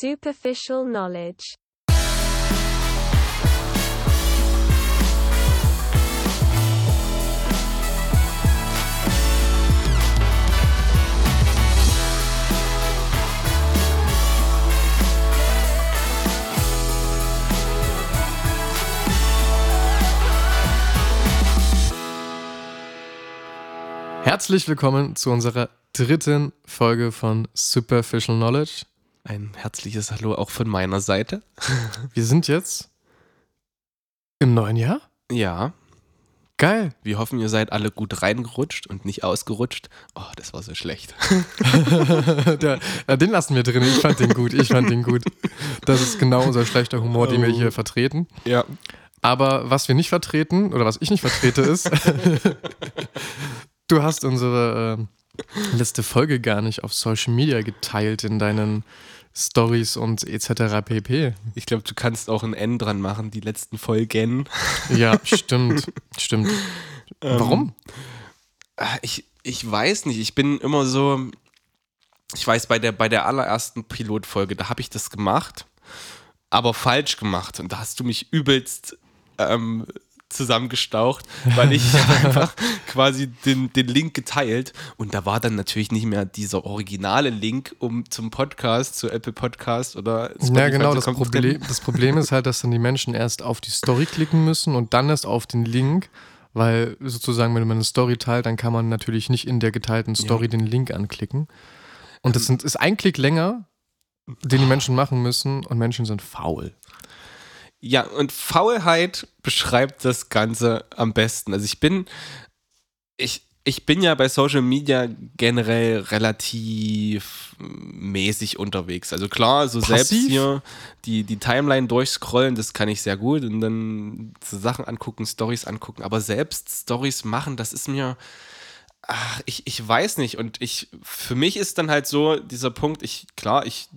superficial knowledge. Herzlich willkommen zu unserer dritten Folge von Superficial Knowledge. Ein herzliches Hallo auch von meiner Seite. Wir sind jetzt im neuen Jahr. Ja, Geil. wir hoffen, ihr seid alle gut reingerutscht und nicht ausgerutscht. Oh, das war so schlecht. Der, ja, den lassen wir drin. Ich fand den gut. Ich fand den gut. Das ist genau unser schlechter Humor, den wir Oh. hier vertreten. Ja. Aber was wir nicht vertreten, oder was ich nicht vertrete, ist, du hast unsere ähm, letzte Folge gar nicht auf Social Media geteilt in deinen Stories und etc. pp. Ich glaube, du kannst auch ein N dran machen, die letzten Folgen. Ja, stimmt. Stimmt. Warum? Ah, Ich, ich weiß nicht, ich bin immer so. Ich weiß, bei der, bei der allerersten Pilotfolge, da habe ich das gemacht, aber falsch gemacht. Und da hast du mich übelst ähm, zusammengestaucht, weil ich einfach quasi den, den Link geteilt und da war dann natürlich nicht mehr dieser originale Link um zum Podcast, zu Apple Podcast oder Ja, genau. Das Problem, das Problem ist halt, dass dann die Menschen erst auf die Story klicken müssen und dann erst auf den Link, weil sozusagen, wenn man eine Story teilt, dann kann man natürlich nicht in der geteilten Story den Link anklicken. Und das sind, ist ein Klick länger, den die Menschen machen müssen und Menschen sind faul. Ja, und Faulheit beschreibt das Ganze am besten. Also ich bin, ich, ich bin ja bei Social Media generell relativ mäßig unterwegs. Also klar, so selbst Passiv? hier die, die Timeline durchscrollen, das kann ich sehr gut und dann so Sachen angucken, Stories angucken. Aber selbst Stories machen, das ist mir, ach, ich, ich weiß nicht. Und ich, für mich ist dann halt so dieser Punkt, ich, klar, ich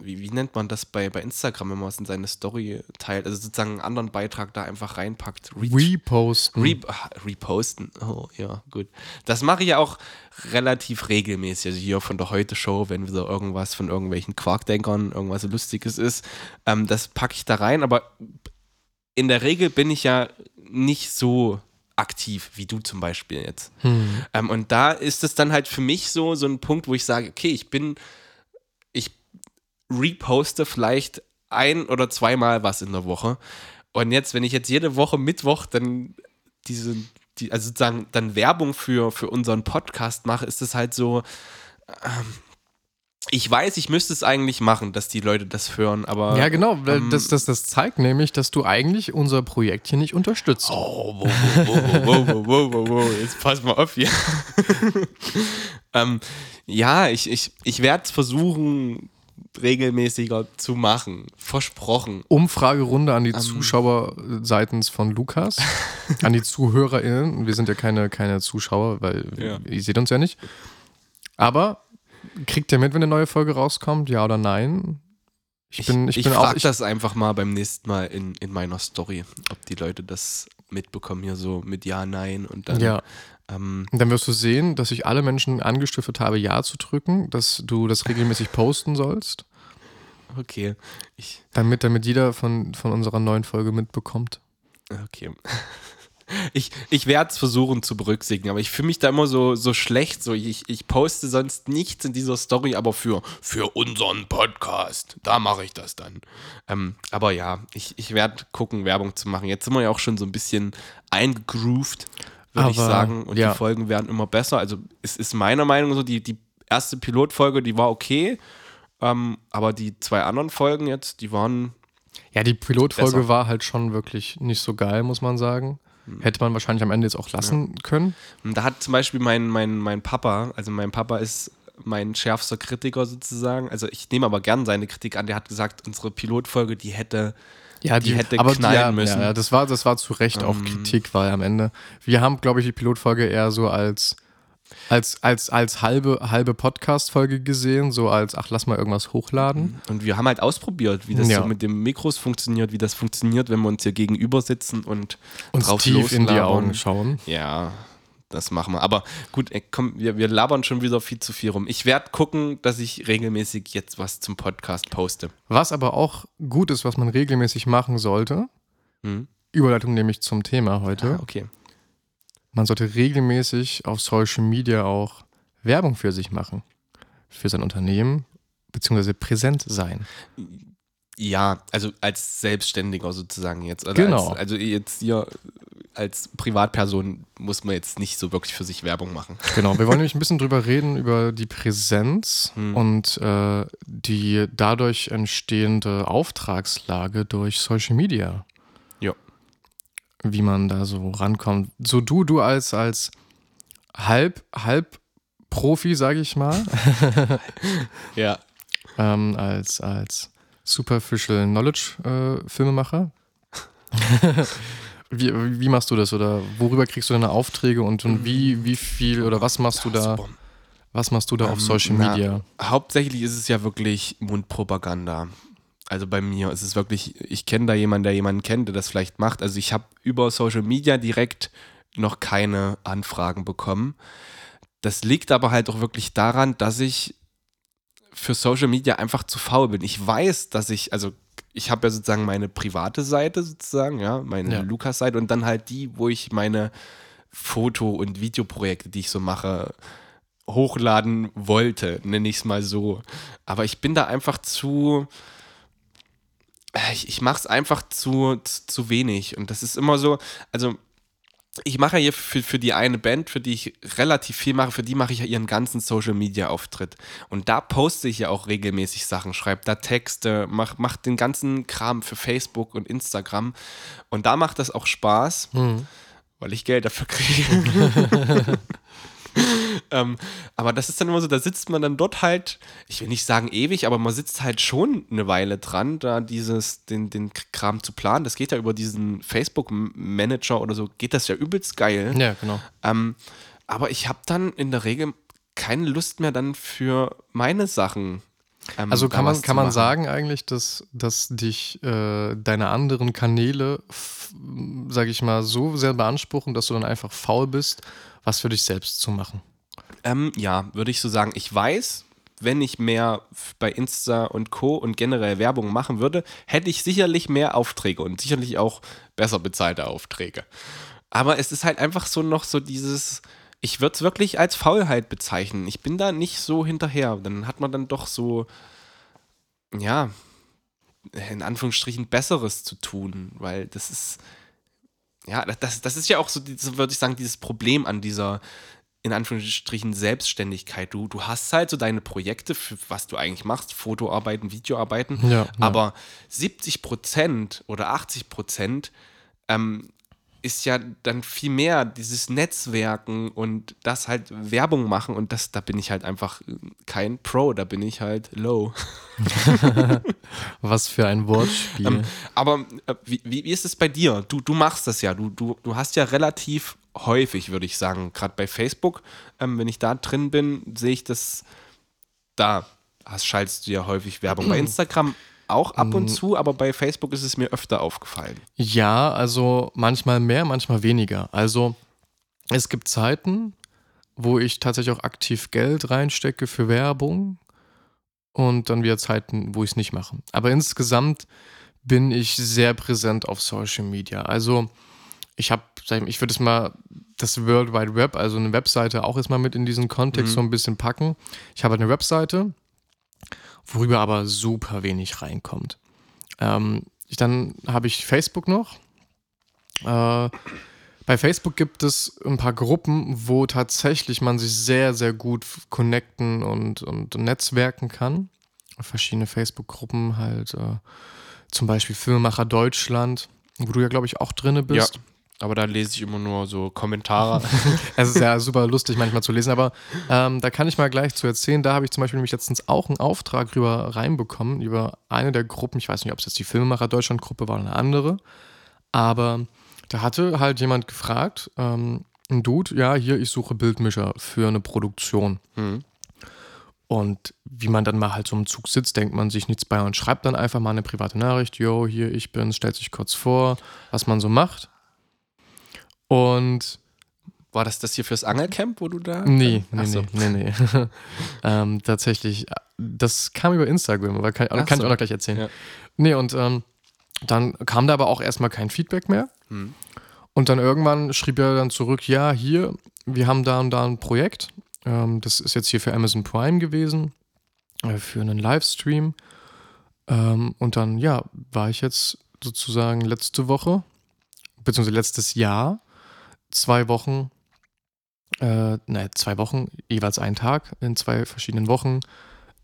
wie, wie nennt man das bei, bei Instagram, wenn man es in seine Story teilt? Also sozusagen einen anderen Beitrag da einfach reinpackt. Re Reposten. Re ah, reposten. Oh, ja, gut. Das mache ich ja auch relativ regelmäßig. Also hier von der Heute-Show, wenn wieder irgendwas von irgendwelchen Quarkdenkern, irgendwas Lustiges ist, ähm, das packe ich da rein. Aber in der Regel bin ich ja nicht so aktiv wie du zum Beispiel jetzt. Hm. Ähm, und da ist es dann halt für mich so, so ein Punkt, wo ich sage, okay, ich bin, reposte vielleicht ein oder zweimal was in der Woche. Und jetzt, wenn ich jetzt jede Woche Mittwoch dann diese, die, also sozusagen dann Werbung für, für unseren Podcast mache, ist es halt so, ähm, ich weiß, ich müsste es eigentlich machen, dass die Leute das hören, aber. Ja, genau, ähm, das, das, das zeigt nämlich, dass du eigentlich unser Projekt hier nicht unterstützt. Oh, wow, wow, wow, wow, wow, wow, wow, jetzt pass mal auf hier. ähm, ja, ich, ich, ich werde es versuchen, regelmäßiger zu machen. Versprochen. Umfragerunde an die Ähm. Zuschauer seitens von Lukas, an die ZuhörerInnen. Wir sind ja keine, keine Zuschauer, weil Ja. ihr seht uns ja nicht. Aber kriegt ihr mit, wenn eine neue Folge rauskommt? Ja oder nein? Ich bin, ich ich bin auch. frage Ich, das einfach mal beim nächsten Mal in, in meiner Story, ob die Leute das mitbekommen hier so mit Ja, Nein und dann. ja. Ähm, dann wirst du sehen, dass ich alle Menschen angestiftet habe, Ja zu drücken, dass du das regelmäßig posten sollst, okay. Ich, damit, damit jeder von, von unserer neuen Folge mitbekommt. Okay. Ich, ich werde es versuchen zu berücksichtigen, aber ich fühle mich da immer so, so schlecht. So, ich, ich poste sonst nichts in dieser Story, aber für, für unseren Podcast, da mache ich das dann. Ähm, aber ja, ich, ich werde gucken, Werbung zu machen. Jetzt sind wir ja auch schon so ein bisschen eingegroovt, würde ich sagen. Und ja. die Folgen werden immer besser. Also es ist meiner Meinung nach so, die, die erste Pilotfolge, die war okay. Ähm, aber die zwei anderen Folgen jetzt, die waren Ja, die Pilotfolge Besser. war halt schon wirklich nicht so geil, muss man sagen. Hätte man wahrscheinlich am Ende jetzt auch lassen können. Und da hat zum Beispiel mein, mein, mein Papa, also mein Papa ist mein schärfster Kritiker sozusagen. Also ich nehme aber gern seine Kritik an. Der hat gesagt, unsere Pilotfolge, die hätte, Ja, die hätte aber knallen ja, müssen. Ja, das war, das war zu Recht auch Ähm. Kritik, weil am Ende. Wir haben, glaube ich, die Pilotfolge eher so als, als, als, als halbe, halbe Podcast-Folge gesehen, so als, ach, lass mal irgendwas hochladen. Und wir haben halt ausprobiert, wie das Ja. so mit dem Mikros funktioniert, wie das funktioniert, wenn wir uns hier gegenüber sitzen und Uns drauf tief in die. Augen schauen. Ja, das machen wir. Aber gut, komm, wir, wir labern schon wieder viel zu viel rum. Ich werde gucken, dass ich regelmäßig jetzt was zum Podcast poste. Was aber auch gut ist, was man regelmäßig machen sollte, Hm? Überleitung nämlich zum Thema heute. Ah, okay. Man sollte regelmäßig auf Social Media auch Werbung für sich machen. Für sein Unternehmen, beziehungsweise präsent sein. Ja, also als Selbstständiger sozusagen jetzt. Oder Genau. Als, also jetzt hier als Privatperson muss man jetzt nicht so wirklich für sich Werbung machen. Genau, wir wollen nämlich ein bisschen drüber reden, über die Präsenz Hm. und äh, die dadurch entstehende Auftragslage durch Social Media. Ja. Wie man da so rankommt. So du, du als, als halb, halb Profi, sage ich mal, Ja. ähm, als, als Superficial Knowledge äh, Filmemacher. wie, wie machst du das oder worüber kriegst du deine Aufträge und, und wie, wie viel oder was machst du da, was machst du da auf Ähm, Social na, Media? Hauptsächlich ist es ja wirklich Mundpropaganda. Also bei mir ist es wirklich, ich kenne da jemanden, der jemanden kennt, der das vielleicht macht. Also ich habe über Social Media direkt noch keine Anfragen bekommen. Das liegt aber halt auch wirklich daran, dass ich für Social Media einfach zu faul bin. Ich weiß, dass ich, also ich habe ja sozusagen meine private Seite sozusagen, ja, meine Ja. Lukas-Seite und dann halt die, wo ich meine Foto- und Videoprojekte, die ich so mache, hochladen wollte, nenne ich es mal so. Aber ich bin da einfach zu. Ich, ich mache es einfach zu, zu, zu wenig. Und das ist immer so, also ich mache ja hier für, für die eine Band, für die ich relativ viel mache, für die mache ich ja ihren ganzen Social Media Auftritt. Und da poste ich ja auch regelmäßig Sachen, schreibe da Texte, mach, mach den ganzen Kram für Facebook und Instagram. Und da macht das auch Spaß, Hm. weil ich Geld dafür kriege. ähm, aber das ist dann immer so, da sitzt man dann dort halt, ich will nicht sagen ewig, aber man sitzt halt schon eine Weile dran, da dieses, den, den Kram zu planen. Das geht ja über diesen Facebook-Manager oder so, geht das ja übelst geil. Ja, genau. Ähm, aber ich habe dann in der Regel keine Lust mehr dann für meine Sachen. ähm, Also kann man, kann man sagen eigentlich, dass, dass dich äh, deine anderen Kanäle, sage ich mal, so sehr beanspruchen, dass du dann einfach faul bist, was für dich selbst zu machen. Ähm, ja, würde ich so sagen. Ich weiß, wenn ich mehr bei Insta und Co. und generell Werbung machen würde, hätte ich sicherlich mehr Aufträge und sicherlich auch besser bezahlte Aufträge. Aber es ist halt einfach so noch so dieses, ich würde es wirklich als Faulheit bezeichnen. Ich bin da nicht so hinterher. Dann hat man dann doch so, ja, in Anführungsstrichen Besseres zu tun, weil das ist, ja, das, das ist ja auch so, dieses, würde ich sagen, dieses Problem an dieser, in Anführungsstrichen, Selbstständigkeit. Du, du hast halt so deine Projekte, für was du eigentlich machst, Fotoarbeiten, Videoarbeiten, Ja, ja. aber 70 Prozent oder 80 Prozent ähm, ist ja dann viel mehr dieses Netzwerken und das halt Werbung machen und das, da bin ich halt einfach kein Pro, da bin ich halt low. Was für ein Wortspiel. Ähm, aber äh, wie, wie wie ist es bei dir? Du, du machst das ja. Du, du, du hast ja relativ häufig, würde ich sagen, gerade bei Facebook, ähm, wenn ich da drin bin, sehe ich das, da hast, schaltest du ja häufig Werbung. Bei Instagram auch ab Mm. und zu, aber bei Facebook ist es mir öfter aufgefallen. Ja, also manchmal mehr, manchmal weniger. Also es gibt Zeiten, wo ich tatsächlich auch aktiv Geld reinstecke für Werbung und dann wieder Zeiten, wo ich es nicht mache. Aber insgesamt bin ich sehr präsent auf Social Media. Also ich habe, ich würde es mal das World Wide Web, also eine Webseite auch erstmal mit in diesen Kontext Mhm. so ein bisschen packen. Ich habe halt eine Webseite, worüber aber super wenig reinkommt. Ähm, ich, dann habe ich Facebook noch. Äh, bei Facebook gibt es ein paar Gruppen, wo tatsächlich man sich sehr, sehr gut connecten und, und netzwerken kann. Verschiedene Facebook-Gruppen halt, äh, zum Beispiel Filmemacher Deutschland, wo du ja, glaube ich, auch drinne bist. Ja. Aber da lese ich immer nur so Kommentare. Es ist ja super lustig manchmal zu lesen, aber ähm, da kann ich mal gleich zu erzählen. Da habe ich zum Beispiel nämlich letztens auch einen Auftrag rüber reinbekommen, über eine der Gruppen. Ich weiß nicht, ob es jetzt die Filmemacher Deutschland-Gruppe war oder eine andere. Aber da hatte halt jemand gefragt, ähm, ein Dude, ja, hier, ich suche Bildmischer für eine Produktion. Mhm. Und wie man dann mal halt so im Zug sitzt, denkt man sich nichts bei und schreibt dann einfach mal eine private Nachricht, yo, hier, ich bin's, stellt sich kurz vor, was man so macht. Und War das das hier fürs Angelcamp, wo du da? Nee, nee, so. nee, nee, nee. ähm, tatsächlich, das kam über Instagram, aber kann, kann ich so. auch noch gleich erzählen. Ja. Nee, und ähm, dann kam da aber auch erstmal kein Feedback mehr. Hm. Und dann irgendwann schrieb er dann zurück, ja, hier, wir haben da und da ein Projekt. Ähm, das ist jetzt hier für Amazon Prime gewesen, äh, für einen Livestream. Ähm, und dann, ja, war ich jetzt sozusagen letzte Woche, beziehungsweise letztes Jahr, zwei Wochen, äh, ne, zwei Wochen, jeweils einen Tag in zwei verschiedenen Wochen,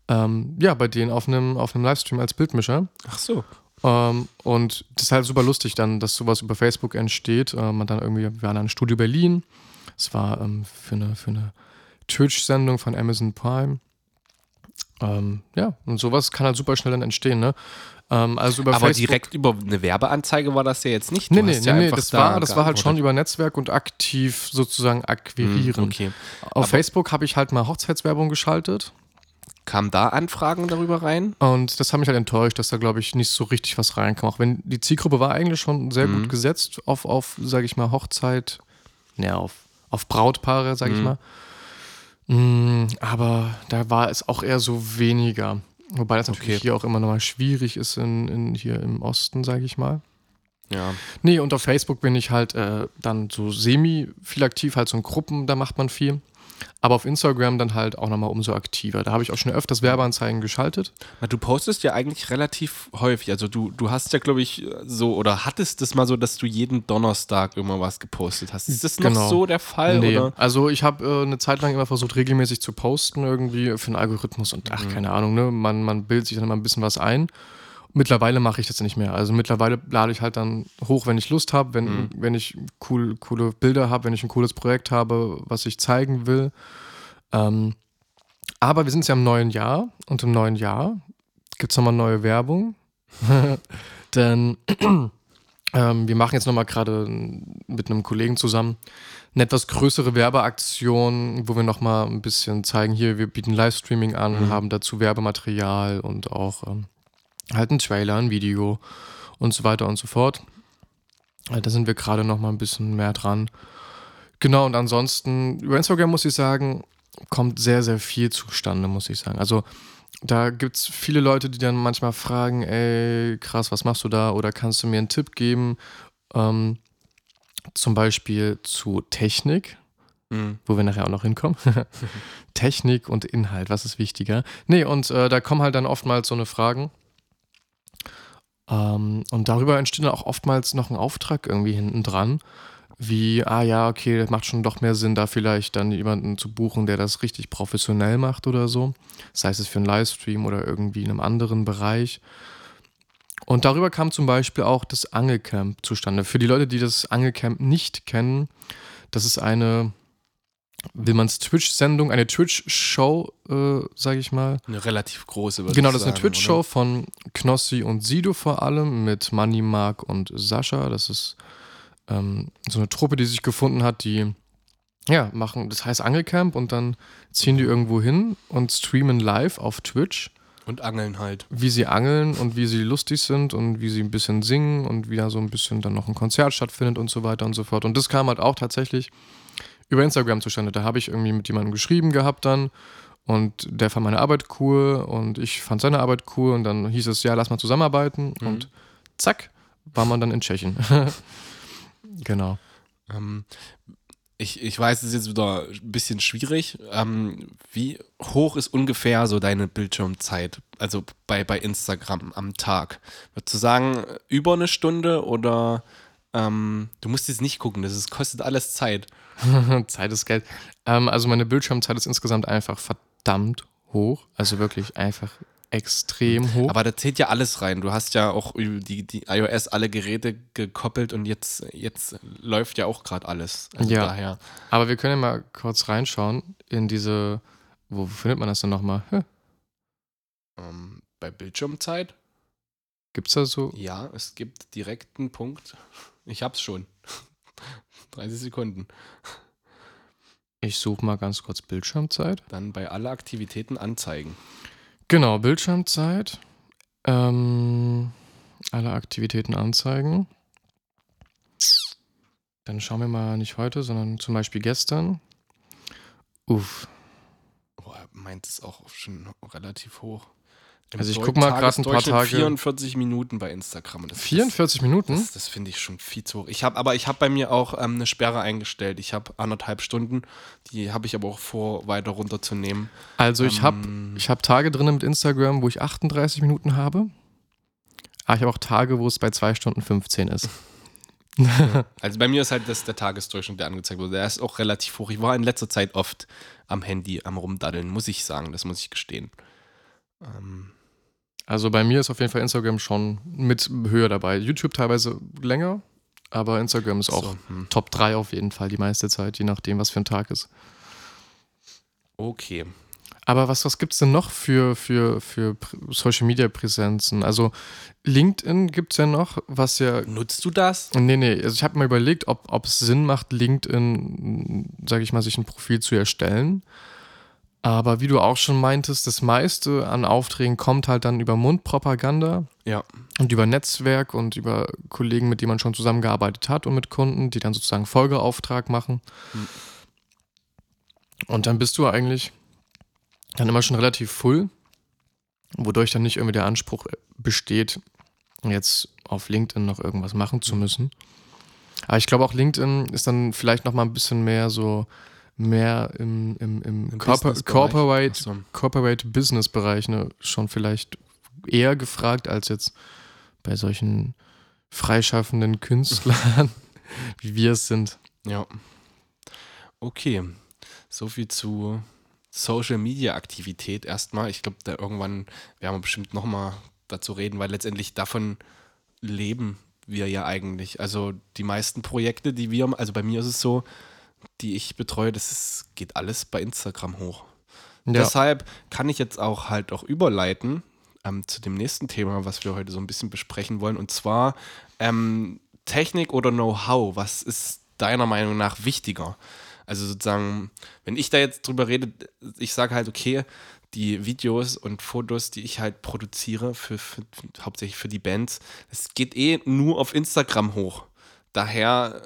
ähm, ja, bei denen auf einem, auf einem Livestream als Bildmischer. Ach so. Ähm, und das ist halt super lustig dann, dass sowas über Facebook entsteht. Ähm, man dann irgendwie, wir waren an Studio Berlin. Es war ähm, für eine, für eine Twitch-Sendung von Amazon Prime. Ähm, ja, und sowas kann halt super schnell dann entstehen, ne? Ähm, also über Aber Facebook. direkt über eine Werbeanzeige war das ja jetzt nicht. Du Nee, nee, ja nee das, da war, das war halt schon über Netzwerk und aktiv sozusagen akquirieren. Hm, Okay. Auf Aber- Facebook habe ich halt mal Hochzeitswerbung geschaltet. Kamen da Anfragen darüber rein? Und das hat mich halt enttäuscht, dass da, glaube ich, nicht so richtig was reinkam. Auch wenn die Zielgruppe war eigentlich schon sehr Mhm. gut gesetzt auf, auf sage ich mal, Hochzeit, ne, auf, auf Brautpaare, sage ich Mhm. mal. Mm, aber da war es auch eher so weniger. Wobei das natürlich Okay. hier auch immer nochmal schwierig ist in, in, hier im Osten, sage ich mal. Ja. Nee, und auf Facebook bin ich halt äh, dann so semi viel aktiv, halt so in Gruppen, da macht man viel. Aber auf Instagram dann halt auch nochmal umso aktiver. Da habe ich auch schon öfters Werbeanzeigen geschaltet. Du postest ja eigentlich relativ häufig. Also du, du hast ja, glaube ich, so oder hattest es mal so, dass du jeden Donnerstag immer was gepostet hast. Ist das noch Genau. so der Fall? Nee, Oder? also ich habe äh, eine Zeit lang immer versucht, regelmäßig zu posten irgendwie für einen Algorithmus und Mhm. ach, keine Ahnung, ne? Man, man bildet sich dann immer ein bisschen was ein. Mittlerweile mache ich das nicht mehr. Also mittlerweile lade ich halt dann hoch, wenn ich Lust habe, wenn, Mhm. wenn ich cool, coole Bilder habe, wenn ich ein cooles Projekt habe, was ich zeigen will. Ähm, aber wir sind ja im neuen Jahr und im neuen Jahr gibt es nochmal neue Werbung. Denn ähm, wir machen jetzt nochmal gerade mit einem Kollegen zusammen eine etwas größere Werbeaktion, wo wir nochmal ein bisschen zeigen, hier, wir bieten Livestreaming an, Mhm. haben dazu Werbematerial und auch ähm, halt einen Trailer, ein Video und so weiter und so fort. Äh, Da sind wir gerade nochmal ein bisschen mehr dran. Genau, und ansonsten, über Instagram muss ich sagen, kommt sehr, sehr viel zustande, muss ich sagen. Also da gibt es viele Leute, die dann manchmal fragen, ey, krass, was machst du da? Oder kannst du mir einen Tipp geben? Ähm, zum Beispiel zu Technik, Mhm. wo wir nachher auch noch hinkommen. Technik und Inhalt, was ist wichtiger? Nee, und äh, da kommen halt dann oftmals so eine Fragen. Ähm, und darüber entsteht dann auch oftmals noch ein Auftrag irgendwie hinten dran. Wie, ah ja, okay, das macht schon doch mehr Sinn, da vielleicht dann jemanden zu buchen, der das richtig professionell macht oder so. Sei es für einen Livestream oder irgendwie in einem anderen Bereich. Und darüber kam zum Beispiel auch das Angelcamp zustande. Für die Leute, die das Angelcamp nicht kennen, das ist eine, will man es Twitch-Sendung, eine Twitch-Show, äh, sage ich mal. Eine relativ große, Genau, das ist eine sagen, Twitch-Show von Knossi und Sido vor allem mit Manny, Mark und Sascha. Das ist ähm, so eine Truppe, die sich gefunden hat, die ja machen, das heißt Angelcamp und dann ziehen die irgendwo hin und streamen live auf Twitch? Und Angeln halt. wie sie angeln und wie sie lustig sind und wie sie ein bisschen singen und wie da so ein bisschen dann noch ein Konzert stattfindet und so weiter und so fort. Und das kam halt auch tatsächlich über Instagram zustande. Da habe ich irgendwie mit jemandem geschrieben gehabt dann und der fand meine Arbeit cool und ich fand seine Arbeit cool und dann hieß es, ja, lass mal zusammenarbeiten Mhm. und zack, war man dann in Tschechien. genau. Ähm, ich, ich weiß, es ist jetzt wieder ein bisschen schwierig. Ähm, wie hoch ist ungefähr so deine Bildschirmzeit? Also bei, bei Instagram am Tag? Würdest du sagen, über eine Stunde oder ähm, du musst jetzt nicht gucken, das ist, kostet alles Zeit. Zeit ist Geld. Ähm, also meine Bildschirmzeit ist insgesamt einfach verdammt hoch. Also wirklich einfach extrem hoch. Aber da zählt ja alles rein. Du hast ja auch die, die iOS alle Geräte gekoppelt und jetzt, jetzt läuft ja auch gerade alles. Also Ja. daher. Aber wir können ja mal kurz reinschauen in diese, wo findet man das denn nochmal? Hä? Ähm, bei Bildschirmzeit, Gibt's da so? ja, es gibt direkt einen Punkt. Ich hab's schon. 30 Sekunden. Ich suche mal ganz kurz Bildschirmzeit. Dann bei alle Aktivitäten anzeigen. Genau, Bildschirmzeit. Ähm, alle Aktivitäten anzeigen. Dann schauen wir mal nicht heute, sondern zum Beispiel gestern. Uff. Oh, meint es auch schon relativ hoch. Also ich Deu- guck mal grad ein paar Tage- 44 Minuten bei Instagram. Das ist- 44 Minuten? Das, das finde ich schon viel zu hoch. Ich habe, aber ich habe bei mir auch ähm, eine Sperre eingestellt. Ich habe anderthalb Stunden. Die habe ich aber auch vor, weiter runterzunehmen. Also ich habe Ähm, ich hab Tage drin mit Instagram, wo ich 38 Minuten habe. Aber ich habe auch Tage, wo es bei 2 Stunden 15 ist. Also bei mir ist halt das der Tagesdurchschnitt, der angezeigt wurde. Der ist auch relativ hoch. Ich war in letzter Zeit oft am Handy, am Rumdaddeln, muss ich sagen. Das muss ich gestehen. Ähm, Also bei mir ist auf jeden Fall Instagram schon mit höher dabei. YouTube teilweise länger, aber Instagram ist auch so, hm. Top 3 auf jeden Fall die meiste Zeit, je nachdem, was für ein Tag ist. Okay. Aber was, was gibt es denn noch für, für, für Social Media Präsenzen? Also LinkedIn gibt es ja noch, was ja. Nutzt du das? Nee, nee, also ich habe mal überlegt, ob, ob es Sinn macht, LinkedIn, sage ich mal, sich ein Profil zu erstellen. Aber wie du auch schon meintest, das meiste an Aufträgen kommt halt dann über Mundpropaganda Ja. und über Netzwerk und über Kollegen, mit denen man schon zusammengearbeitet hat und mit Kunden, die dann sozusagen Folgeauftrag machen. Hm. Und dann bist du eigentlich dann immer schon relativ full, wodurch dann nicht irgendwie der Anspruch besteht, jetzt auf LinkedIn noch irgendwas machen zu müssen. Aber ich glaube auch LinkedIn ist dann vielleicht noch mal ein bisschen mehr so mehr im, im, im, Im Corpor Businessbereich. Corporate, so. Corporate Business Bereich ne, schon vielleicht eher gefragt als jetzt bei solchen freischaffenden Künstlern, wie wir es sind. Ja. Okay. So viel zu Social Media Aktivität erstmal. Ich glaube, da irgendwann werden wir bestimmt nochmal dazu reden, weil letztendlich davon leben wir ja eigentlich. Also die meisten Projekte, die wir, also bei mir ist es so, die ich betreue, das ist, geht alles bei Instagram hoch. Ja, Deshalb kann ich jetzt auch halt auch überleiten ähm, zu dem nächsten Thema, was wir heute so ein bisschen besprechen wollen. Und zwar ähm, Technik oder Know-how. Was ist deiner Meinung nach wichtiger? Also sozusagen, wenn ich da jetzt drüber rede, ich sage halt, okay, die Videos und Fotos, die ich halt produziere, für, für, hauptsächlich für die Bands, es geht eh nur auf Instagram hoch. Daher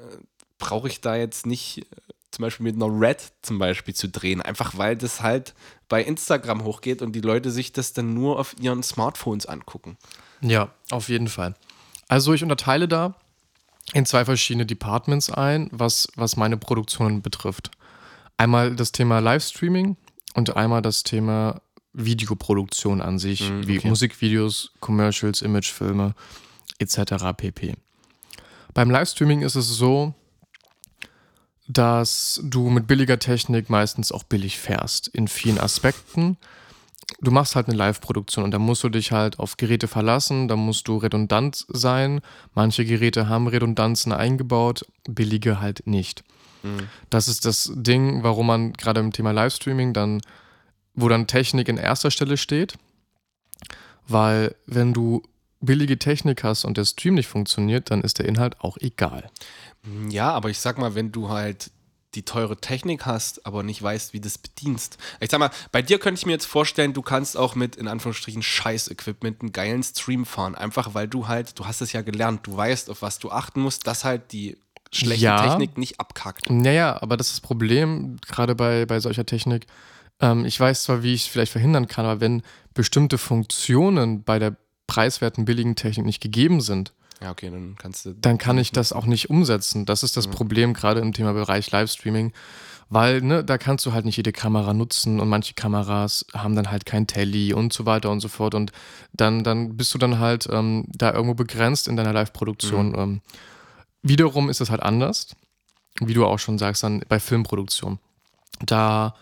brauche ich da jetzt nicht äh, zum Beispiel mit einer Red zum Beispiel zu drehen, einfach weil das halt bei Instagram hochgeht und die Leute sich das dann nur auf ihren Smartphones angucken. ja, auf jeden Fall. Also ich unterteile da in zwei verschiedene Departments ein, was, was meine Produktionen betrifft. Einmal das Thema Livestreaming und einmal das Thema Videoproduktion an sich, Mhm, wie okay. Musikvideos, Commercials, Imagefilme etc. pp. Beim Livestreaming ist es so, dass du mit billiger Technik meistens auch billig fährst in vielen Aspekten. Du machst halt eine Live-Produktion und da musst du dich halt auf Geräte verlassen, da musst du redundant sein. Manche Geräte haben Redundanzen eingebaut, billige halt nicht. Das ist das Ding, warum man gerade im Thema Livestreaming dann, wo dann Technik in erster Stelle steht. Weil wenn du billige Technik hast und der Stream nicht funktioniert, dann ist der Inhalt auch egal. Ja, aber ich sag mal, wenn du halt die teure Technik hast, aber nicht weißt, wie du das bedienst. Ich sag mal, bei dir könnte ich mir jetzt vorstellen, du kannst auch mit, in Anführungsstrichen, Scheiß-Equipment einen geilen Stream fahren. Einfach weil du halt, du hast es ja gelernt, du weißt, auf was du achten musst, dass halt die schlechte Ja. Technik nicht abkackt. Naja, aber das ist das Problem, gerade bei, bei solcher Technik. Ähm, ich weiß zwar, wie ich es vielleicht verhindern kann, aber wenn bestimmte Funktionen bei der preiswerten, billigen Technik nicht gegeben sind, Ja, okay, dann kannst du. dann kann ich das auch nicht umsetzen. Das ist das Problem gerade im Thema Bereich Livestreaming, weil ne, da kannst du halt nicht jede Kamera nutzen und manche Kameras haben dann halt kein Telly und so weiter und so fort und dann, dann bist du dann halt ähm, da irgendwo begrenzt in deiner Live-Produktion. Ähm, wiederum ist es halt anders, wie du auch schon sagst, dann bei Filmproduktion. Da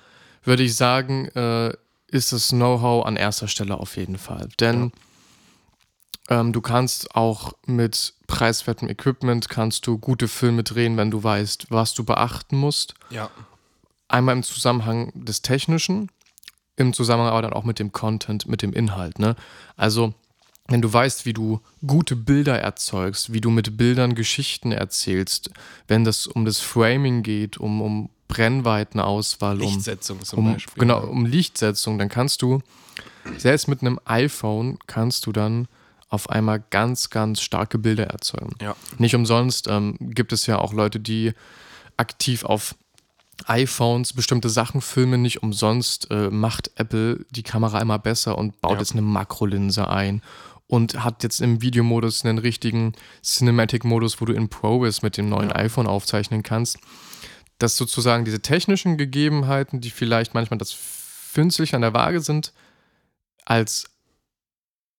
würde ich sagen, äh, ist das Know-how an erster Stelle auf jeden Fall. Denn ähm, du kannst auch mit preiswertem Equipment kannst du gute Filme drehen, wenn du weißt, was du beachten musst. Ja. Einmal im Zusammenhang des Technischen, im Zusammenhang aber dann auch mit dem Content, mit dem Inhalt. Ne? Also, wenn du weißt, wie du gute Bilder erzeugst, wie du mit Bildern Geschichten erzählst, wenn das um das Framing geht, um, um Brennweitenauswahl, um, Lichtsetzung zum um, Beispiel. genau, um Lichtsetzung, dann kannst du, selbst mit einem iPhone, kannst du dann auf einmal ganz, ganz starke Bilder erzeugen. Ja. Nicht umsonst ähm, gibt es ja auch Leute, die aktiv auf iPhones bestimmte Sachen filmen. Nicht umsonst äh, macht Apple die Kamera immer besser und baut Ja. jetzt eine Makrolinse ein und hat jetzt im Videomodus einen richtigen Cinematic-Modus, wo du in ProRes mit dem neuen Ja. iPhone aufzeichnen kannst. Dass sozusagen diese technischen Gegebenheiten, die vielleicht manchmal das Fünfzig an der Waage sind, als,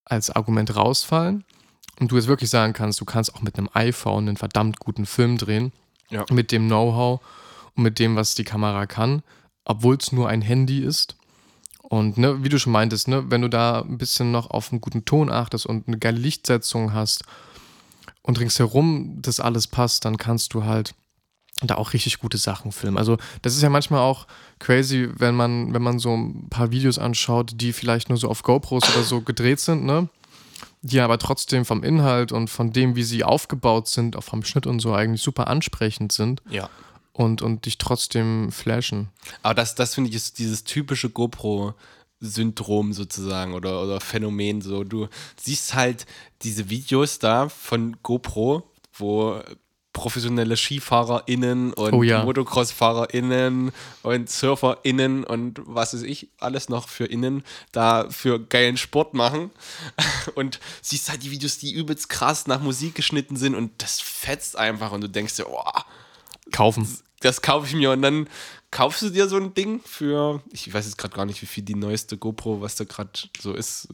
als Argument rausfallen und du jetzt wirklich sagen kannst, du kannst auch mit einem iPhone einen verdammt guten Film drehen, Ja. mit dem Know-how und mit dem, was die Kamera kann, obwohl es nur ein Handy ist. Und ne, wie du schon meintest, ne, wenn du da ein bisschen noch auf einen guten Ton achtest und eine geile Lichtsetzung hast und ringsherum das alles passt, dann kannst du halt da auch richtig gute Sachen filmen. Also das ist ja manchmal auch crazy, wenn man, wenn man so ein paar Videos anschaut, die vielleicht nur so auf GoPros oder so gedreht sind, ne? Die aber trotzdem vom Inhalt und von dem, wie sie aufgebaut sind, auch vom Schnitt und so eigentlich super ansprechend sind Ja. und, und dich trotzdem flashen. Aber das, das finde ich ist dieses typische GoPro-Syndrom sozusagen oder, oder Phänomen. So, du siehst halt diese Videos da von GoPro, wo professionelle SkifahrerInnen und Oh ja. Motocross-FahrerInnen und SurferInnen und was weiß ich, alles noch für innen da für geilen Sport machen. Und siehst halt die Videos, die übelst krass nach Musik geschnitten sind und das fetzt einfach und du denkst dir, oh, Kaufen. das kaufe ich mir und dann kaufst du dir so ein Ding für, ich weiß jetzt gerade gar nicht, wie viel die neueste GoPro, was da gerade so ist,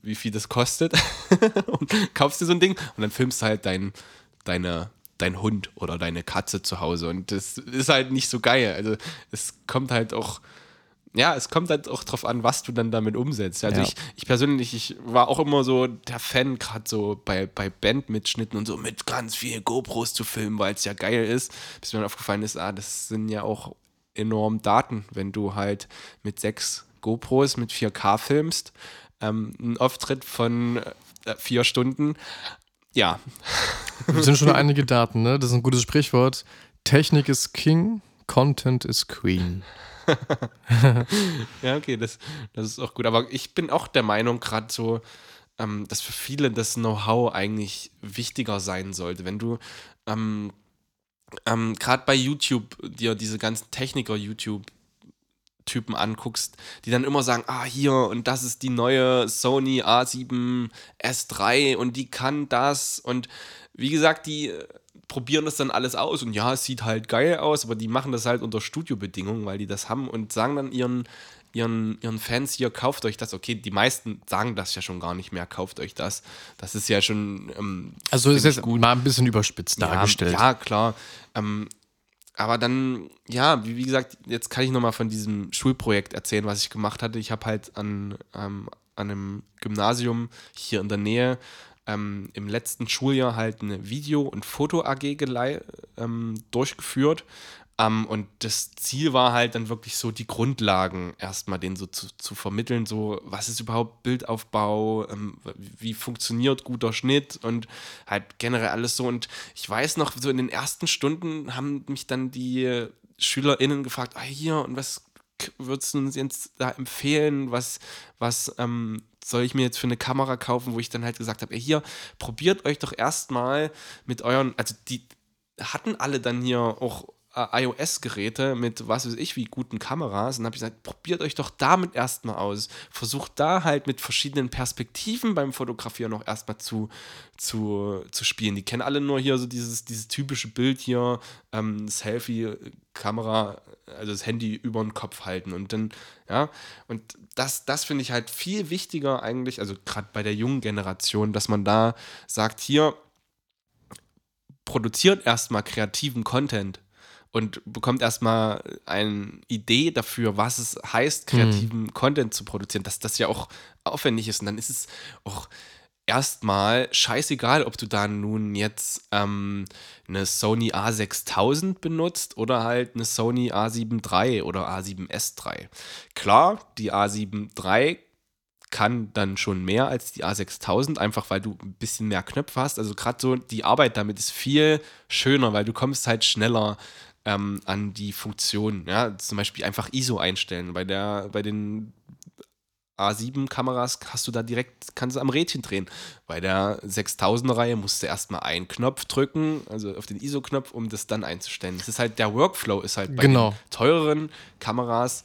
wie viel das kostet. und kaufst dir so ein Ding und dann filmst du halt dein, deine, dein Hund oder deine Katze zu Hause und das ist halt nicht so geil. Also es kommt halt auch, ja, es kommt halt auch drauf an, was du dann damit umsetzt. Also Ja. ich, ich persönlich, ich war auch immer so der Fan, gerade so bei, bei Bandmitschnitten und so mit ganz vielen GoPros zu filmen, weil es ja geil ist, bis mir dann aufgefallen ist, ah, das sind ja auch enorm Daten, wenn du halt mit sechs GoPros mit 4K filmst, ähm, ein Auftritt von äh, vier Stunden, ja, Das sind schon einige Daten, ne? Das ist ein gutes Sprichwort. Technik ist King, Content ist Queen. Ja, okay, das, das ist auch gut. Aber ich bin auch der Meinung, gerade so, ähm, dass für viele das Know-how eigentlich wichtiger sein sollte. Wenn du ähm, ähm, gerade bei YouTube dir diese ganzen Techniker-YouTube Typen anguckst, die dann immer sagen, ah, hier und das ist die neue Sony A7 S3 und die kann das und wie gesagt, die äh, probieren das dann alles aus und ja, es sieht halt geil aus, aber die machen das halt unter Studiobedingungen, weil die das haben und sagen dann ihren, ihren, ihren Fans hier, kauft euch das. Okay, die meisten sagen das ja schon gar nicht mehr, kauft euch das. Das ist ja schon ähm, Also ist jetzt mal ein bisschen überspitzt dargestellt. ja, ja, klar. Ähm, aber dann, ja, wie, wie gesagt, jetzt kann ich nochmal von diesem Schulprojekt erzählen, was ich gemacht hatte. Ich habe halt an, ähm, an einem Gymnasium hier in der Nähe ähm, im letzten Schuljahr halt eine Video- und Foto-AG ähm, durchgeführt. Ähm, und das Ziel war halt dann wirklich so die Grundlagen erstmal denen so zu, zu vermitteln, so was ist überhaupt Bildaufbau, ähm, wie funktioniert guter Schnitt und halt generell alles so. Und ich weiß noch, so in den ersten Stunden haben mich dann die SchülerInnen gefragt, ah hier, und was würdest du uns jetzt da empfehlen, was, was ähm, soll ich mir jetzt für eine Kamera kaufen, wo ich dann halt gesagt habe, ey, hier, probiert euch doch erstmal mit euren, also die hatten alle dann hier auch iOS-Geräte mit was weiß ich wie guten Kameras und habe ich gesagt, probiert euch doch damit erstmal aus. Versucht da halt mit verschiedenen Perspektiven beim Fotografieren noch erstmal zu, zu, zu spielen. Die kennen alle nur hier so dieses, dieses typische Bild hier, ähm, Selfie-Kamera, also das Handy über den Kopf halten und dann, ja, und das, das finde ich halt viel wichtiger eigentlich, also gerade bei der jungen Generation, dass man da sagt, hier, produziert erstmal kreativen Content und bekommt erstmal eine Idee dafür, was es heißt, kreativen Content zu produzieren, dass das ja auch aufwendig ist. Und dann ist es auch erstmal scheißegal, ob du da nun jetzt ähm, eine Sony A6000 benutzt oder halt eine Sony A7 III oder A7S III. Klar, die A7 III kann dann schon mehr als die A6000, einfach weil du ein bisschen mehr Knöpfe hast. Also gerade so die Arbeit damit ist viel schöner, weil du kommst halt schneller ähm, an die Funktionen. Ja, zum Beispiel einfach ISO einstellen. Bei der, bei den A7-Kameras hast du da direkt, kannst du am Rädchen drehen. Bei der 6000er-Reihe musst du erstmal einen Knopf drücken, also auf den ISO-Knopf, um das dann einzustellen. Das ist halt, der Workflow ist halt bei Genau. den teureren Kameras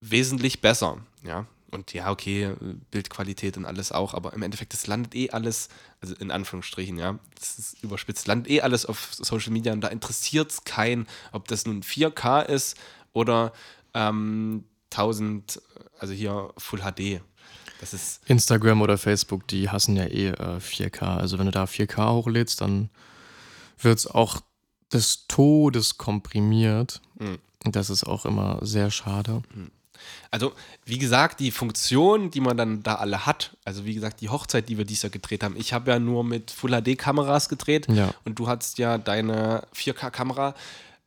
wesentlich besser, ja. Und ja, okay, Bildqualität und alles auch, aber im Endeffekt, das landet eh alles, also in Anführungsstrichen, ja, das ist überspitzt, landet eh alles auf Social Media und da interessiert es keinen, ob das nun 4K ist oder ähm, 1000, also hier Full HD. Das ist, Instagram oder Facebook, die hassen ja eh äh, 4K. Also wenn du da 4K hochlädst, dann wird es auch des Todes komprimiert. Mhm. Und das ist auch immer sehr schade. Also, wie gesagt, die Funktion, die man dann da alle hat, also wie gesagt, die Hochzeit, die wir dieses Jahr gedreht haben, ich habe ja nur mit Full HD-Kameras gedreht Ja. und du hattest ja deine 4K-Kamera.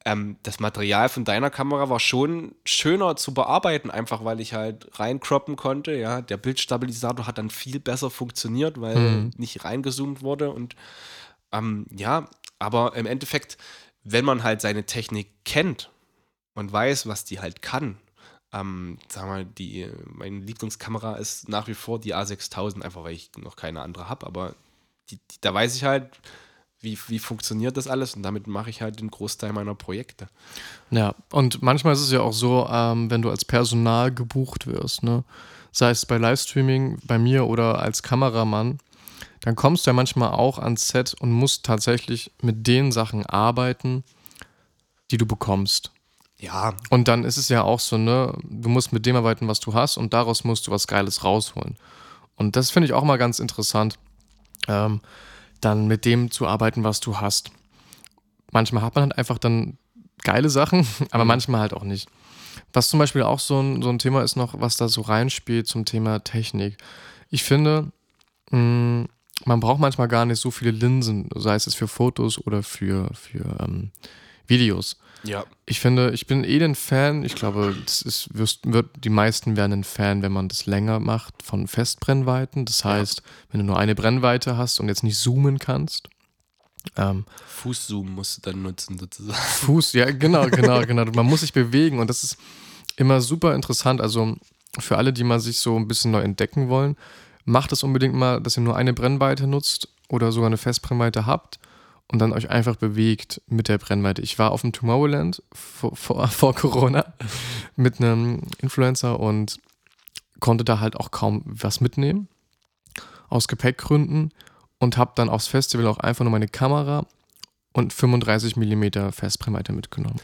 Ähm, das Material von deiner Kamera war schon schöner zu bearbeiten, einfach weil ich halt reincroppen konnte. Ja, der Bildstabilisator hat dann viel besser funktioniert, weil Mhm. nicht reingezoomt wurde und ähm, ja, aber im Endeffekt, wenn man halt seine Technik kennt und weiß, was die halt kann, ähm, sag mal, die, meine Lieblingskamera ist nach wie vor die A6000, einfach weil ich noch keine andere habe, aber die, die, da weiß ich halt, wie, wie funktioniert das alles und damit mache ich halt den Großteil meiner Projekte. Ja, und manchmal ist es ja auch so, ähm, wenn du als Personal gebucht wirst, ne? sei es bei Livestreaming, bei mir oder als Kameramann, dann kommst du ja manchmal auch ans Set und musst tatsächlich mit den Sachen arbeiten, die du bekommst. Ja, Und dann ist es ja auch so, ne, du musst mit dem arbeiten, was du hast und daraus musst du was Geiles rausholen. Und das finde ich auch mal ganz interessant, ähm, dann mit dem zu arbeiten, was du hast. Manchmal hat man halt einfach dann geile Sachen, aber Mhm. manchmal halt auch nicht. Was zum Beispiel auch so ein, so ein Thema ist noch, was da so reinspielt zum Thema Technik. Ich finde, mh, man braucht manchmal gar nicht so viele Linsen, sei es jetzt für Fotos oder für, für ähm, Videos. ja, Ich finde, ich bin eh ein Fan. Ich glaube, das ist, wirst, wird, die meisten werden ein Fan, wenn man das länger macht von Festbrennweiten. Das heißt, wenn du nur eine Brennweite hast und jetzt nicht zoomen kannst. Ähm, Fußzoom musst du dann nutzen sozusagen. Fuß, ja, genau, genau, genau. Man muss sich bewegen und das ist immer super interessant. Also für alle, die mal sich so ein bisschen neu entdecken wollen, macht es unbedingt mal, dass ihr nur eine Brennweite nutzt oder sogar eine Festbrennweite habt und dann euch einfach bewegt mit der Brennweite. Ich war auf dem Tomorrowland vor, vor, vor Corona mit einem Influencer und konnte da halt auch kaum was mitnehmen aus Gepäckgründen und habe dann aufs Festival auch einfach nur meine Kamera und 35 mm Festbrennweite mitgenommen.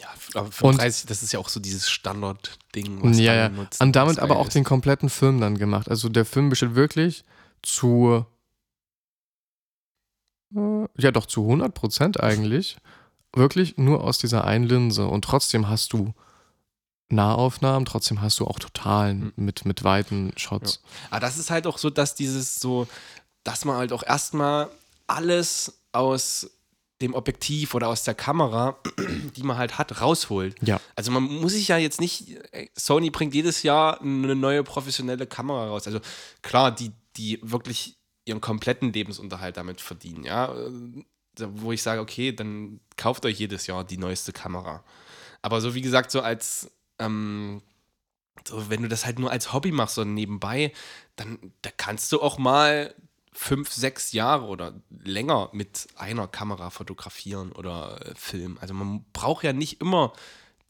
Ja, aber 35, das ist ja auch so dieses Standard-Ding, was ja, ja. nutzt. Und damit aber auch den kompletten Film dann gemacht. Also der Film besteht wirklich zu, ja doch zu 100 Prozent eigentlich, wirklich nur aus dieser einen Linse. Und trotzdem hast du Nahaufnahmen, trotzdem hast du auch Totalen Hm. mit, mit weiten Shots. Aber das ist halt auch so, dass dieses so, dass man halt auch erstmal alles aus dem Objektiv oder aus der Kamera, die man halt hat, rausholt. Ja. Also man muss sich ja jetzt nicht, Sony bringt jedes Jahr eine neue professionelle Kamera raus. Also klar, die, die wirklich ihren kompletten Lebensunterhalt damit verdienen, ja. Äh, Wo ich sage, okay, dann kauft euch jedes Jahr die neueste Kamera. Aber so wie gesagt, so als, ähm, so wenn du das halt nur als Hobby machst, so nebenbei, dann da kannst du auch mal fünf, sechs Jahre oder länger mit einer Kamera fotografieren oder äh, filmen. Also man braucht ja nicht immer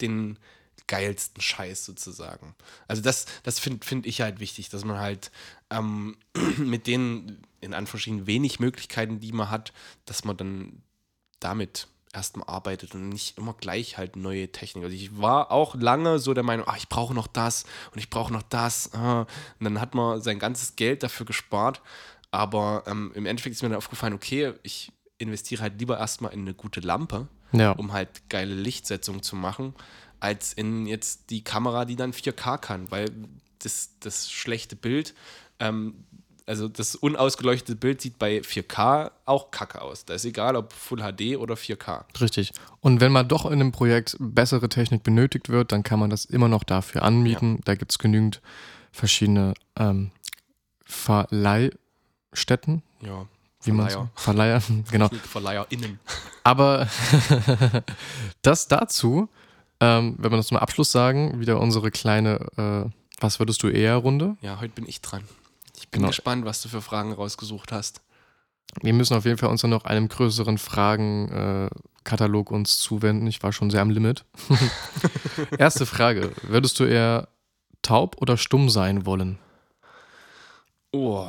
den geilsten Scheiß sozusagen. Also das, das finde find ich halt wichtig, dass man halt ähm, mit den in Anführungsstrichen wenig Möglichkeiten, die man hat, dass man dann damit erstmal arbeitet und nicht immer gleich halt neue Technik. Also ich war auch lange so der Meinung, ach, ich brauche noch das und ich brauche noch das. ah. Und dann hat man sein ganzes Geld dafür gespart. Aber ähm, im Endeffekt ist mir dann aufgefallen, okay, ich investiere halt lieber erstmal in eine gute Lampe, Ja. um halt geile Lichtsetzung zu machen, als in jetzt die Kamera, die dann 4K kann, weil das, das schlechte Bild, ähm, also das unausgeleuchtete Bild sieht bei 4K auch kacke aus. Da ist egal, ob Full HD oder 4K. Richtig. Und wenn mal doch in einem Projekt bessere Technik benötigt wird, dann kann man das immer noch dafür anmieten. Da gibt es genügend verschiedene ähm, Verleihstätten, Ja, wie man so, Verleiher, genau. VerleiherInnen. Aber das dazu, ähm, wenn wir das zum Abschluss sagen, wieder unsere kleine äh, Was würdest du eher, Runde? Ja, heute bin ich dran. Ich bin Genau. gespannt, was du für Fragen rausgesucht hast. Wir müssen auf jeden Fall uns dann noch einem größeren Fragenkatalog uns zuwenden. Ich war schon sehr am Limit. Erste Frage. Würdest du eher taub oder stumm sein wollen? Oh,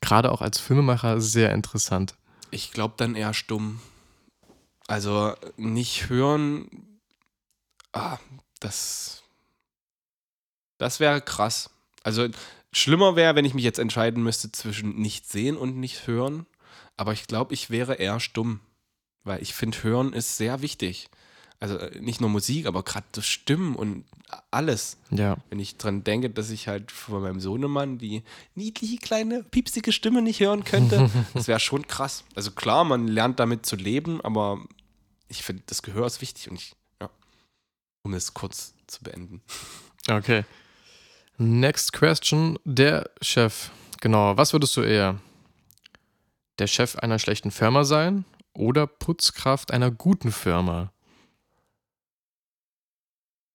Gerade auch als Filmemacher sehr interessant. ich glaube dann eher stumm. Also nicht hören, ah, das, das wäre krass. Also schlimmer wäre, wenn ich mich jetzt entscheiden müsste zwischen nicht sehen und nicht hören. Aber ich glaube, ich wäre eher stumm. Weil ich finde, hören ist sehr wichtig. Also nicht nur Musik, aber gerade das Stimmen und alles. Ja. Wenn ich dran denke, dass ich halt von meinem Sohnemann die niedliche, kleine, piepsige Stimme nicht hören könnte, das wäre schon krass. Also klar, man lernt damit zu leben, aber ich finde, das Gehör ist wichtig und ich, um es kurz zu beenden. Okay. Next question. Der Chef. Genau. Was würdest du eher? Der Chef einer schlechten Firma sein oder Putzkraft einer guten Firma?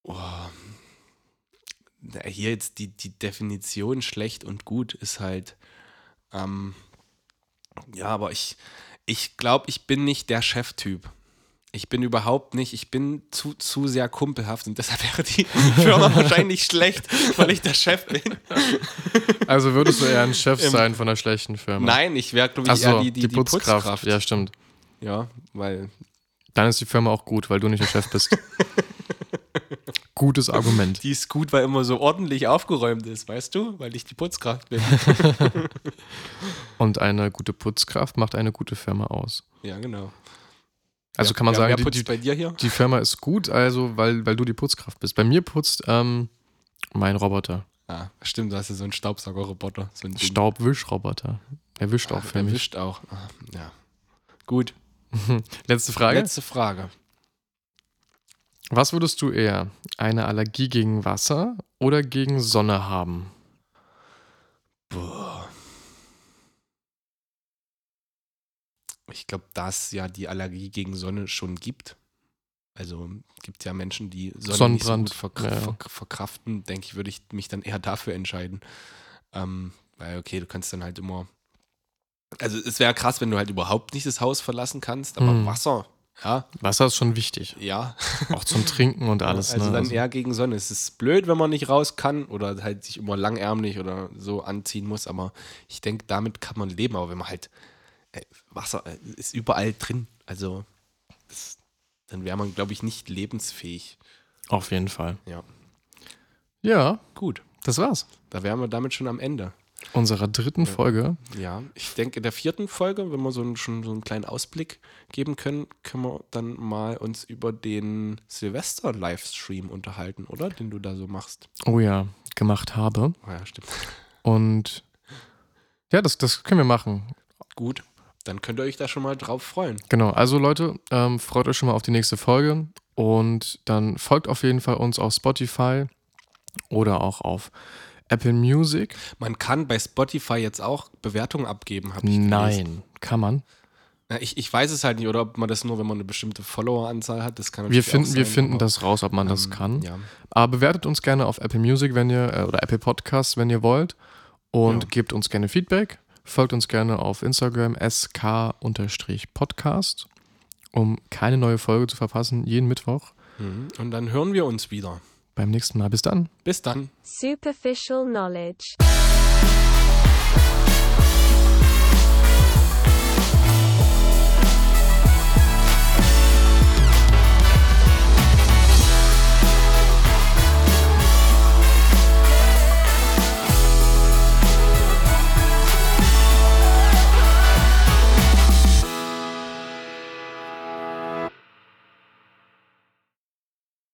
Oh. Hier jetzt die, die Definition schlecht und gut ist halt, ähm, ja, aber ich, ich glaube, ich bin nicht der Cheftyp. Ich bin überhaupt nicht, ich bin zu, zu sehr kumpelhaft und deshalb wäre die Firma wahrscheinlich schlecht, weil ich der Chef bin. Also würdest du eher ein Chef sein von einer schlechten Firma? Nein, ich wäre, glaube ich, Achso, eher die, die, die, Putzkraft. Ja, stimmt. Ja, weil Dann ist die Firma auch gut, weil du nicht der Chef bist. Gutes Argument. die ist gut, weil immer so ordentlich aufgeräumt ist, weißt du? Weil ich die Putzkraft bin. Und eine gute Putzkraft macht eine gute Firma aus. Ja, genau. Also Wer- kann man wer- sagen, die, die, die Firma ist gut, also weil, weil du die Putzkraft bist. Bei mir putzt ähm, mein Roboter. Ah, stimmt, du hast ja so einen Staubsaugerroboter. So ein. Staubwischroboter. Er wischt auch Ah, für er mich. wischt auch. Ah, ja. Gut. Letzte Frage. Letzte Frage. Was würdest du eher? Eine Allergie gegen Wasser oder gegen Sonne haben? Boah. Ich glaube, dass ja die Allergie gegen Sonne schon gibt. Also gibt ja Menschen, die Sonne Sonnenbrand, nicht so gut verk ja, ja. verk verkraften. Denke ich, würde ich mich dann eher dafür entscheiden. Ähm, weil, okay, du kannst dann halt immer. Also es wäre krass, wenn du halt überhaupt nicht das Haus verlassen kannst, aber Hm. Wasser, ja, Wasser ist schon wichtig. ja. Auch zum Trinken und alles. Also ne? dann Also- eher gegen Sonne. Es ist blöd, wenn man nicht raus kann oder halt sich immer langärmlich oder so anziehen muss, aber ich denke, damit kann man leben. Aber wenn man halt Wasser äh, ist überall drin, also das, dann wäre man, glaube ich, nicht lebensfähig. Auf jeden Fall. Ja, Ja, gut. das war's. Da wären wir damit schon am Ende. Unserer dritten Folge. Ja, ich denke, in der vierten Folge, wenn wir so einen, schon so einen kleinen Ausblick geben können, können wir dann mal uns über den Silvester-Livestream unterhalten, oder? Den du da so machst. Oh ja, gemacht habe. Oh ja, stimmt. Und ja, das, das können wir machen. Gut, dann könnt ihr euch da schon mal drauf freuen. Genau, also Leute, ähm, freut euch schon mal auf die nächste Folge und dann folgt auf jeden Fall uns auf Spotify oder auch auf Apple Music. Man kann bei Spotify jetzt auch Bewertungen abgeben, habe ich gelesen. Nein, kann man. Ja, ich, ich weiß es halt nicht, oder ob man das nur, wenn man eine bestimmte Followeranzahl hat, das kann Wir finden, auch wir sein, finden das raus, ob man das ähm, kann. Ja. Aber bewertet uns gerne auf Apple Music, wenn ihr, äh, oder Apple Podcasts, wenn ihr wollt. Und Ja. gebt uns gerne Feedback. Folgt uns gerne auf Instagram sk-podcast, um keine neue Folge zu verpassen, jeden Mittwoch. Mhm. Und dann hören wir uns wieder. Beim nächsten Mal. Bis dann. Bis dann. Superficial knowledge.